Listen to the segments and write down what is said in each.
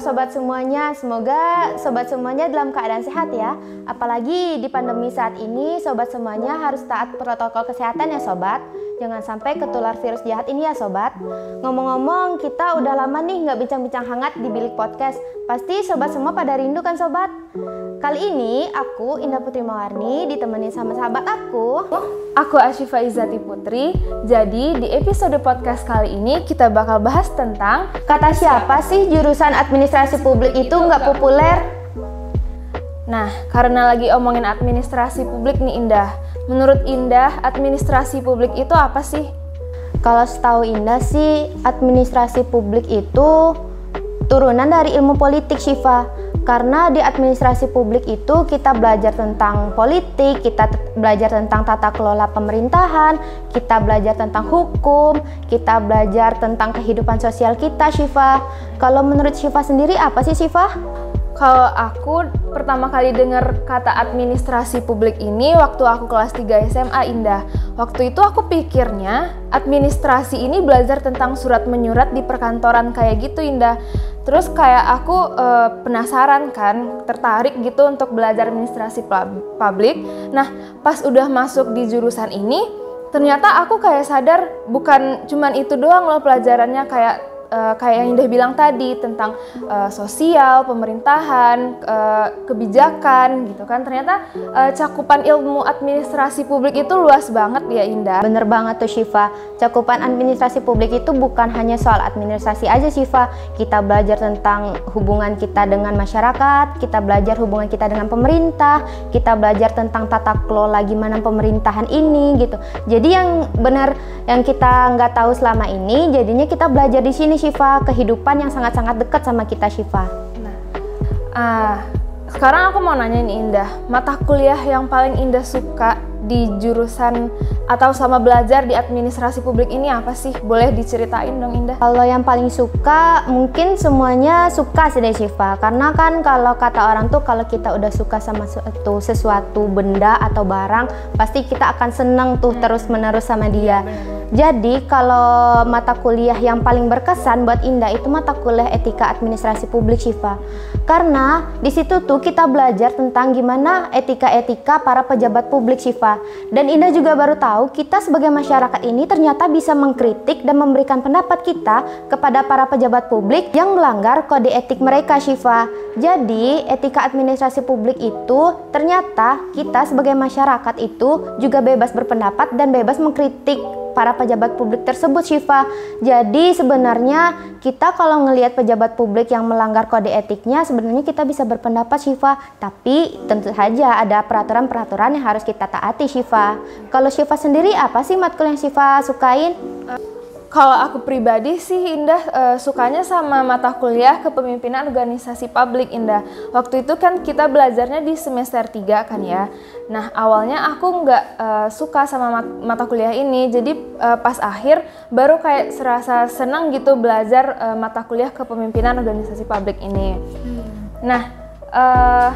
sobat semuanya? Semoga sobat semuanya dalam keadaan sehat ya. Apalagi di pandemi saat ini, sobat semuanya harus taat protokol kesehatan ya sobat. Jangan sampai ketular virus jahat ini ya sobat. Ngomong-ngomong, kita udah lama nih nggak bincang-bincang hangat di bilik podcast. Pasti sobat semua pada rindu kan sobat? Kali ini aku Indah Putri Mawarni ditemani sama sahabat aku. Aku Ashifa Izati Putri. Jadi di episode podcast kali ini kita bakal bahas tentang Kata siapa sih jurusan administrasi publik itu nggak populer? Nah, karena lagi omongin administrasi publik nih Indah. Menurut Indah, administrasi publik itu apa sih? Kalau setahu Indah sih, administrasi publik itu turunan dari ilmu politik Syifa. Karena di administrasi publik itu kita belajar tentang politik, kita belajar tentang tata kelola pemerintahan, kita belajar tentang hukum, kita belajar tentang kehidupan sosial kita Syifa. Kalau menurut Syifa sendiri apa sih Syifa? Kalau aku pertama kali dengar kata administrasi publik ini waktu aku kelas 3 SMA Indah. Waktu itu aku pikirnya administrasi ini belajar tentang surat menyurat di perkantoran kayak gitu Indah. Terus kayak aku e, penasaran kan, tertarik gitu untuk belajar administrasi publik. Nah, pas udah masuk di jurusan ini, ternyata aku kayak sadar bukan cuman itu doang loh pelajarannya kayak uh, kayak yang Indah bilang tadi tentang uh, sosial, pemerintahan, uh, kebijakan gitu kan. Ternyata uh, cakupan ilmu administrasi publik itu luas banget ya Indah. Bener banget tuh Syifa. Cakupan administrasi publik itu bukan hanya soal administrasi aja Syifa. Kita belajar tentang hubungan kita dengan masyarakat, kita belajar hubungan kita dengan pemerintah, kita belajar tentang tata kelola gimana pemerintahan ini gitu. Jadi yang benar yang kita nggak tahu selama ini, jadinya kita belajar di sini Syifa, kehidupan yang sangat-sangat dekat sama kita Syifa. Nah, uh, sekarang aku mau nanya nih Indah, mata kuliah yang paling Indah suka di jurusan atau sama belajar di administrasi publik ini apa sih? Boleh diceritain dong Indah? Kalau yang paling suka mungkin semuanya suka sih deh Syifa Karena kan kalau kata orang tuh kalau kita udah suka sama sesuatu, sesuatu benda atau barang Pasti kita akan seneng tuh hmm. terus menerus sama dia ya, jadi kalau mata kuliah yang paling berkesan buat Indah itu mata kuliah etika administrasi publik Syifa. Karena di situ tuh kita belajar tentang gimana etika-etika para pejabat publik Syifa. Dan Indah juga baru tahu kita sebagai masyarakat ini ternyata bisa mengkritik dan memberikan pendapat kita kepada para pejabat publik yang melanggar kode etik mereka Syifa. Jadi etika administrasi publik itu ternyata kita sebagai masyarakat itu juga bebas berpendapat dan bebas mengkritik para pejabat publik tersebut Syifa. Jadi sebenarnya kita kalau ngelihat pejabat publik yang melanggar kode etiknya sebenarnya kita bisa berpendapat Syifa, tapi tentu saja ada peraturan-peraturan yang harus kita taati Syifa. Kalau Syifa sendiri apa sih matkul yang Syifa sukain? Kalau aku pribadi sih Indah uh, sukanya sama mata kuliah kepemimpinan organisasi publik Indah. Waktu itu kan kita belajarnya di semester 3 kan ya. Nah awalnya aku nggak uh, suka sama mat mata kuliah ini, jadi uh, pas akhir baru kayak serasa senang gitu belajar uh, mata kuliah kepemimpinan organisasi publik ini. Hmm. Nah uh,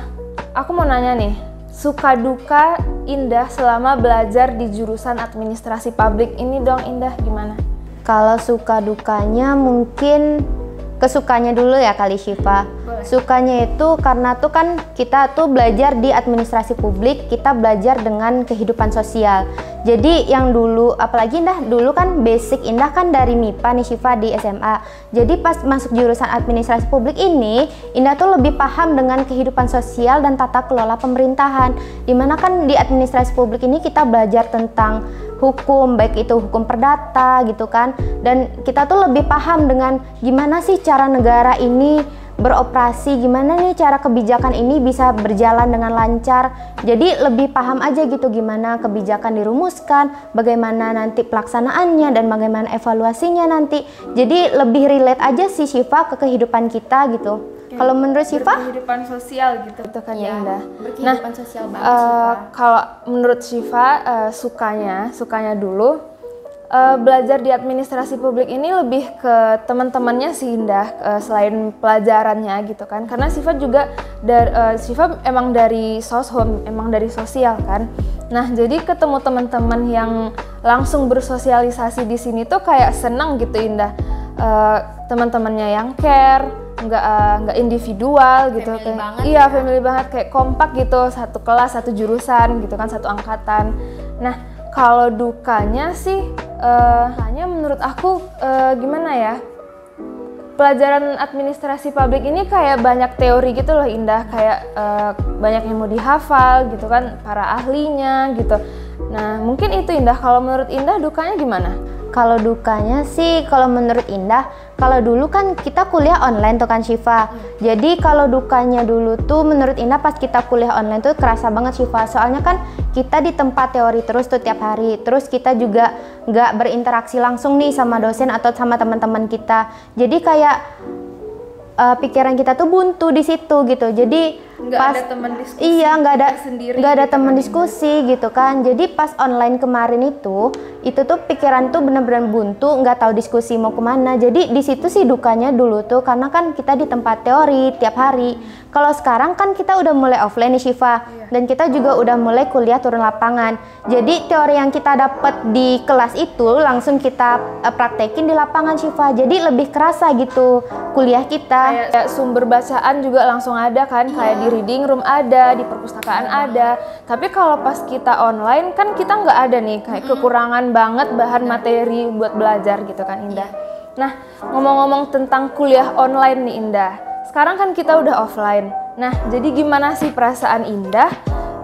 aku mau nanya nih, suka duka Indah selama belajar di jurusan administrasi publik ini dong Indah gimana? Kalau suka dukanya mungkin kesukanya dulu ya kali Syifa. Sukanya itu karena tuh kan kita tuh belajar di administrasi publik, kita belajar dengan kehidupan sosial. Jadi yang dulu, apalagi Indah dulu kan basic Indah kan dari MIPA nih Syifa di SMA. Jadi pas masuk jurusan administrasi publik ini, Indah tuh lebih paham dengan kehidupan sosial dan tata kelola pemerintahan. Di mana kan di administrasi publik ini kita belajar tentang hukum baik itu hukum perdata gitu kan. Dan kita tuh lebih paham dengan gimana sih cara negara ini beroperasi gimana nih cara kebijakan ini bisa berjalan dengan lancar. Jadi lebih paham aja gitu gimana kebijakan dirumuskan bagaimana nanti pelaksanaannya dan bagaimana evaluasinya nanti. Jadi lebih relate aja sih Syifa ke kehidupan kita gitu kalau menurut Siva? Kehidupan sosial gitu, itu kan ya, Indah. Nah, sosial banget uh, Kalau menurut Siva uh, sukanya, sukanya dulu uh, belajar di administrasi publik ini lebih ke teman-temannya sih Indah uh, selain pelajarannya gitu kan. Karena Siva juga dari uh, Siva emang dari soshom, emang dari sosial kan. Nah, jadi ketemu teman-teman yang langsung bersosialisasi di sini tuh kayak seneng gitu Indah. Uh, teman-temannya yang care, nggak uh, nggak individual gitu family kayak banget iya ya. family banget kayak kompak gitu satu kelas satu jurusan gitu kan satu angkatan. Nah kalau dukanya sih uh, hanya menurut aku uh, gimana ya pelajaran administrasi publik ini kayak banyak teori gitu loh Indah. Kayak uh, banyak yang mau dihafal gitu kan para ahlinya gitu. Nah mungkin itu Indah. Kalau menurut Indah dukanya gimana Kalau dukanya sih, kalau menurut Indah, kalau dulu kan kita kuliah online tuh kan Syifa. Jadi kalau dukanya dulu tuh menurut Indah pas kita kuliah online tuh kerasa banget Syifa. Soalnya kan kita di tempat teori terus tuh tiap hari. Terus kita juga nggak berinteraksi langsung nih sama dosen atau sama teman-teman kita. Jadi kayak uh, pikiran kita tuh buntu di situ gitu. Jadi nggak pas ada teman diskusi iya nggak ada sendiri nggak ada gitu. teman diskusi gitu kan. Jadi pas online kemarin itu itu tuh pikiran tuh bener-bener buntu nggak tahu diskusi mau ke mana. Jadi di situ sih dukanya dulu tuh karena kan kita di tempat teori tiap hari. Kalau sekarang kan kita udah mulai offline nih Syifa dan kita juga udah mulai kuliah turun lapangan. Jadi teori yang kita dapat di kelas itu langsung kita eh, praktekin di lapangan Syifa jadi lebih kerasa gitu kuliah kita. Kayak, kayak sumber bacaan juga langsung ada kan kayak di reading room ada di perpustakaan ada. Tapi kalau pas kita online kan kita nggak ada nih kayak kekurangan banget bahan materi buat belajar gitu kan Indah. Nah ngomong-ngomong tentang kuliah online nih Indah. Sekarang kan kita udah offline. Nah jadi gimana sih perasaan Indah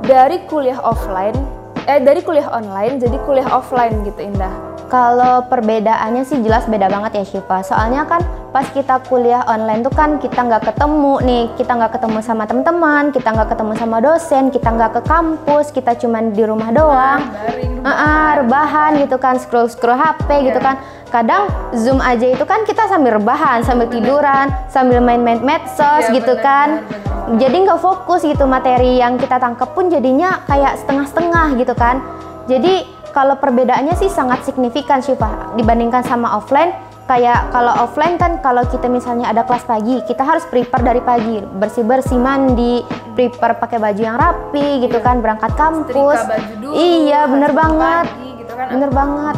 dari kuliah offline eh dari kuliah online jadi kuliah offline gitu Indah Kalau perbedaannya sih jelas beda banget ya Syifa. Soalnya kan pas kita kuliah online tuh kan kita nggak ketemu nih, kita nggak ketemu sama teman-teman, kita nggak ketemu sama dosen, kita nggak ke kampus, kita cuman di rumah doang. daring, Heeh, rebahan gitu kan, scroll scroll HP gitu Iya. kan. Kadang zoom aja itu kan kita sambil rebahan, sambil tiduran, sambil main-main medsos Iya, gitu bener, kan. bener, Jadi nggak fokus gitu materi yang kita tangkap pun jadinya kayak setengah-setengah gitu kan. Jadi kalau perbedaannya sih sangat signifikan sih Pak dibandingkan sama offline. Kayak kalau offline kan kalau kita misalnya ada kelas pagi, kita harus prepare dari pagi, bersih-bersih mandi, prepare pakai baju yang rapi gitu kan, berangkat kampus. Setrika baju dulu, iya, bener banget. pagi gitu kan. Bener banget.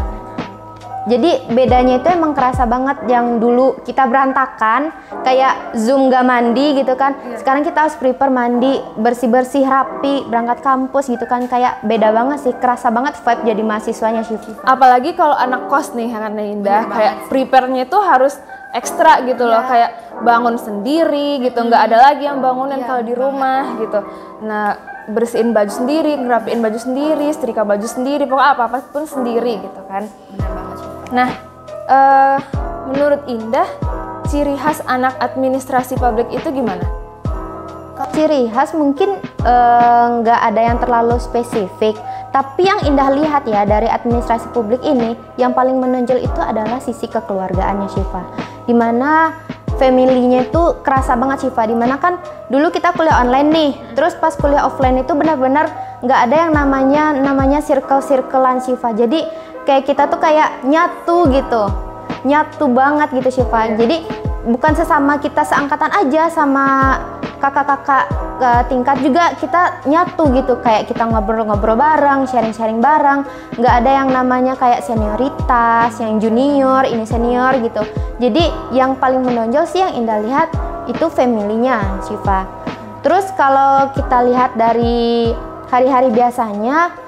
Jadi bedanya itu emang kerasa banget yang dulu kita berantakan kayak zoom gak mandi gitu kan. Sekarang kita harus prepare mandi, bersih-bersih rapi, berangkat kampus gitu kan. Kayak beda banget sih, kerasa banget vibe jadi mahasiswanya Syifa. apalagi kalau anak kos nih kan Indah. Kayak prepare-nya tuh harus ekstra gitu loh. Kayak bangun sendiri gitu. Nggak ada lagi yang bangunin kalau di rumah gitu. Nah bersihin baju sendiri ngerapiin baju sendiri setrika baju sendiri. Pokoknya apa apa pun sendiri gitu kan nah eh, menurut Indah ciri khas anak administrasi publik itu gimana Ciri khas mungkin eh, nggak ada yang terlalu spesifik, tapi yang Indah lihat ya dari administrasi publik ini, yang paling menonjol itu adalah sisi kekeluargaannya Syifa. Di mana family-nya itu kerasa banget Syifa, di mana kan dulu kita kuliah online nih, terus pas kuliah offline itu benar-benar nggak ada yang namanya namanya circle-circlean Syifa. Jadi kayak kita tuh kayak nyatu gitu, nyatu banget gitu Syifa. Jadi bukan sesama kita seangkatan aja sama kakak-kakak ke tingkat juga kita nyatu gitu kayak kita ngobrol-ngobrol bareng, sharing-sharing bareng. nggak ada yang namanya kayak senioritas, yang junior, ini senior gitu. Jadi yang paling menonjol sih yang Indah lihat itu family-nya Syifa. Terus kalau kita lihat dari hari-hari biasanya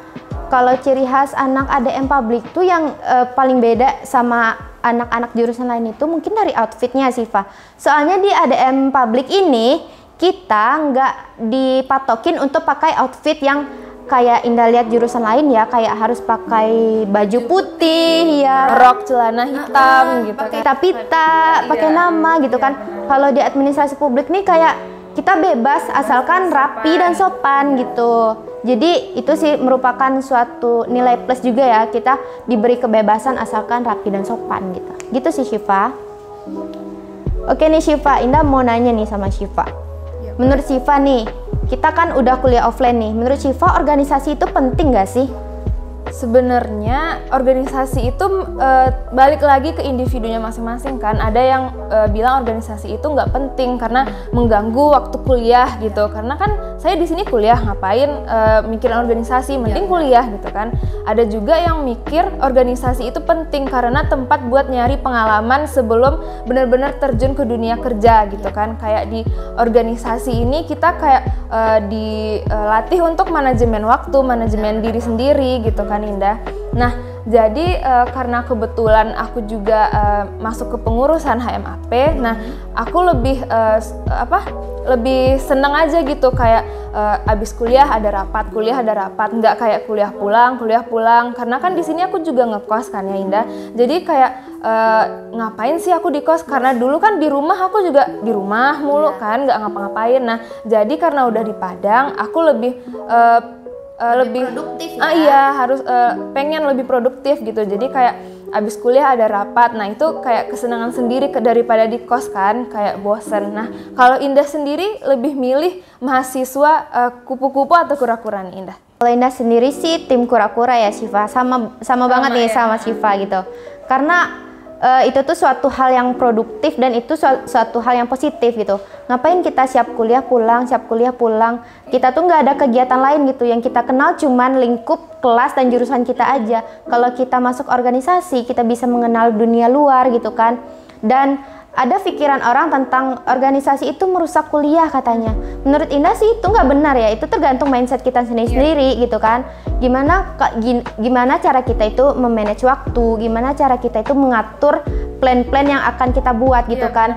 kalau ciri khas anak ADM publik tuh yang eh, paling beda sama anak-anak jurusan lain itu mungkin dari outfitnya sih, Fa. Soalnya di ADM publik ini kita nggak dipatokin untuk pakai outfit yang kayak Indah lihat jurusan lain ya, kayak harus pakai baju putih ya, rok celana hitam gitu kan pita pita, pakai nama gitu kan. Kalau di administrasi publik nih kayak kita bebas asalkan rapi dan sopan gitu. Jadi itu sih merupakan suatu nilai plus juga ya kita diberi kebebasan asalkan rapi dan sopan gitu. Gitu sih Syifa. Oke nih Syifa, Indah mau nanya nih sama Syifa. Menurut Syifa nih, kita kan udah kuliah offline nih. Menurut Syifa organisasi itu penting gak sih? Sebenarnya organisasi itu e, balik lagi ke individunya masing-masing kan. Ada yang e, bilang organisasi itu nggak penting karena mengganggu waktu kuliah gitu. Karena kan saya di sini kuliah ngapain e, mikirin organisasi, mending iya, iya. kuliah gitu kan. Ada juga yang mikir organisasi itu penting karena tempat buat nyari pengalaman sebelum benar-benar terjun ke dunia kerja gitu kan. Kayak di organisasi ini kita kayak e, dilatih untuk manajemen waktu, manajemen diri sendiri gitu kan Indah. Nah, jadi uh, karena kebetulan aku juga uh, masuk ke pengurusan HMAP, nah aku lebih uh, apa? Lebih seneng aja gitu kayak uh, abis kuliah ada rapat, kuliah ada rapat, nggak kayak kuliah pulang, kuliah pulang. Karena kan di sini aku juga ngekos kan ya Indah. Jadi kayak uh, ngapain sih aku di kos? Karena dulu kan di rumah aku juga di rumah mulu iya. kan, nggak ngapa-ngapain. Nah, jadi karena udah di Padang, aku lebih uh, uh, lebih, lebih produktif ya. Ah iya, harus uh, pengen lebih produktif gitu. Jadi kayak abis kuliah ada rapat. Nah, itu kayak kesenangan sendiri ke, daripada di kos kan, kayak bosen. Nah, kalau Indah sendiri lebih milih mahasiswa uh, kupu-kupu atau kura-kura nih Indah? Kalau Indah sendiri sih tim kura-kura ya Siva. Sama sama, sama banget nih ya. sama Siva gitu. Karena uh, itu tuh suatu hal yang produktif dan itu suatu, suatu hal yang positif gitu. Ngapain kita siap kuliah pulang, siap kuliah pulang? Kita tuh nggak ada kegiatan lain gitu. Yang kita kenal cuman lingkup kelas dan jurusan kita aja. Kalau kita masuk organisasi, kita bisa mengenal dunia luar gitu kan. Dan ada pikiran orang tentang organisasi itu merusak kuliah katanya. Menurut Indah sih itu nggak benar ya. Itu tergantung mindset kita sendiri-sendiri yeah. gitu kan. Gimana gimana cara kita itu memanage waktu, gimana cara kita itu mengatur plan-plan yang akan kita buat gitu yeah, kan.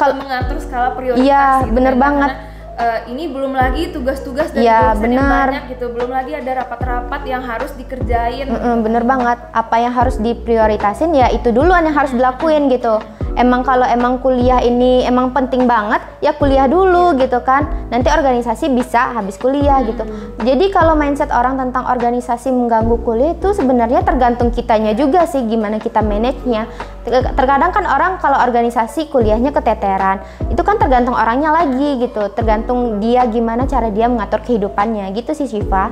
Kalau mengatur skala prioritas. Iya, gitu bener kan. banget. uh, ini belum lagi tugas-tugas dari ya, bener. yang banyak gitu belum lagi ada rapat-rapat yang harus dikerjain mm -mm, bener banget apa yang harus diprioritasin ya itu duluan yang harus dilakuin gitu emang kalau emang kuliah ini emang penting banget ya kuliah dulu yeah. gitu kan nanti organisasi bisa habis kuliah gitu hmm. jadi kalau mindset orang tentang organisasi mengganggu kuliah itu sebenarnya tergantung kitanya juga sih gimana kita manage-nya terkadang kan orang kalau organisasi kuliahnya keteteran itu kan tergantung orangnya lagi gitu tergantung dia gimana cara dia mengatur kehidupannya gitu sih Syifa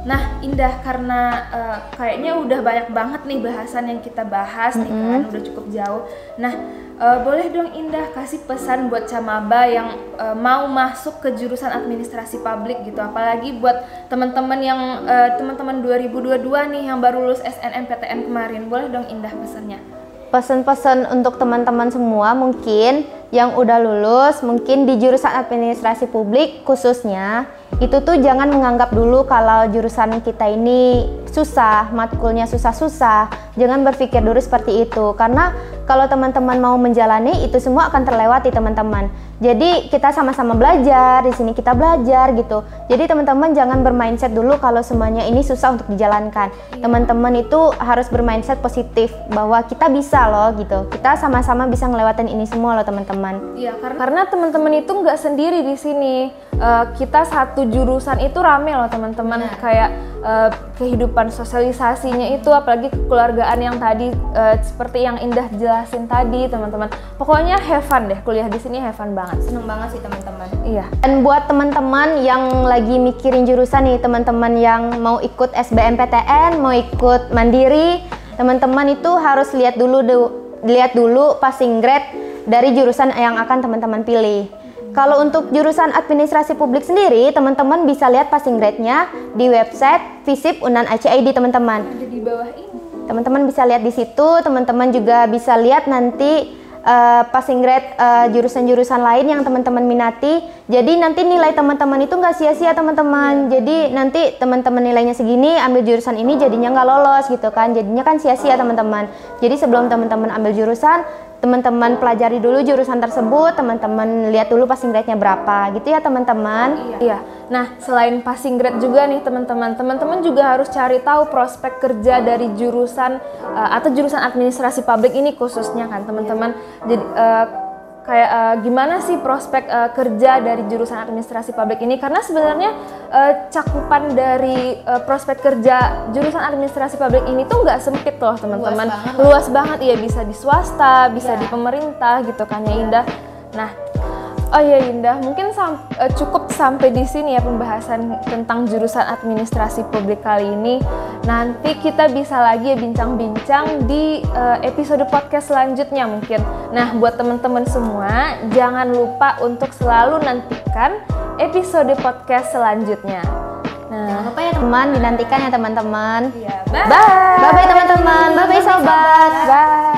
Nah, Indah karena uh, kayaknya udah banyak banget nih bahasan yang kita bahas mm -hmm. nih kan, udah cukup jauh. Nah, uh, boleh dong Indah kasih pesan buat Camaba yang uh, mau masuk ke jurusan administrasi publik gitu, apalagi buat teman-teman yang uh, teman-teman 2022 nih yang baru lulus SNMPTN kemarin. Boleh dong Indah pesannya? Pesan-pesan untuk teman-teman semua mungkin yang udah lulus, mungkin di jurusan administrasi publik khususnya itu tuh jangan menganggap dulu kalau jurusan kita ini susah, matkulnya susah-susah. Jangan berpikir dulu seperti itu karena kalau teman-teman mau menjalani itu semua akan terlewati teman-teman. Jadi kita sama-sama belajar, di sini kita belajar gitu. Jadi teman-teman jangan bermindset dulu kalau semuanya ini susah untuk dijalankan. Iya. Teman-teman itu harus bermindset positif bahwa kita bisa loh gitu. Kita sama-sama bisa ngelewatin ini semua loh teman-teman. Iya, karena teman-teman itu nggak sendiri di sini. Uh, kita satu jurusan itu rame loh teman-teman. Kayak uh, kehidupan sosialisasinya itu, apalagi kekeluargaan yang tadi uh, seperti yang Indah jelasin tadi teman-teman. Pokoknya have fun deh kuliah di sini have fun banget. Banget seneng banget sih teman-teman. Iya. Dan buat teman-teman yang lagi mikirin jurusan nih teman-teman yang mau ikut SBMPTN mau ikut mandiri teman-teman itu harus lihat dulu lihat dulu passing grade dari jurusan yang akan teman-teman pilih kalau untuk jurusan administrasi publik sendiri, teman-teman bisa lihat passing grade-nya di website Visip Unan ICID teman-teman. Ada di bawah ini. Teman-teman bisa lihat di situ, teman-teman juga bisa lihat nanti uh, passing grade uh, jurusan-jurusan lain yang teman-teman minati. Jadi nanti nilai teman-teman itu nggak sia-sia teman-teman. Yeah. Jadi nanti teman-teman nilainya segini, ambil jurusan ini jadinya nggak lolos gitu kan. Jadinya kan sia-sia teman-teman. Jadi sebelum teman-teman ambil jurusan, teman-teman pelajari dulu jurusan tersebut, teman-teman lihat dulu passing grade-nya berapa gitu ya teman-teman. Iya. Nah, selain passing grade juga nih teman-teman, teman-teman juga harus cari tahu prospek kerja dari jurusan uh, atau jurusan administrasi publik ini khususnya kan teman-teman. Jadi uh, kayak uh, gimana sih prospek uh, kerja dari jurusan administrasi publik ini? Karena sebenarnya uh, cakupan dari uh, prospek kerja jurusan administrasi publik ini tuh nggak sempit loh teman-teman. luas, luas banget. Ya bisa di swasta bisa ya. di pemerintah gitu kan ya Indah. Nah Oh iya Indah, mungkin sam uh, cukup sampai di sini ya pembahasan tentang jurusan administrasi publik kali ini. Nanti kita bisa lagi ya bincang-bincang di uh, episode podcast selanjutnya mungkin. Nah, buat teman-teman semua, jangan lupa untuk selalu nantikan episode podcast selanjutnya. Nah, apa ya teman, dinantikan ya teman-teman. Iya, bye. Bye bye teman-teman. Bye bye sobat.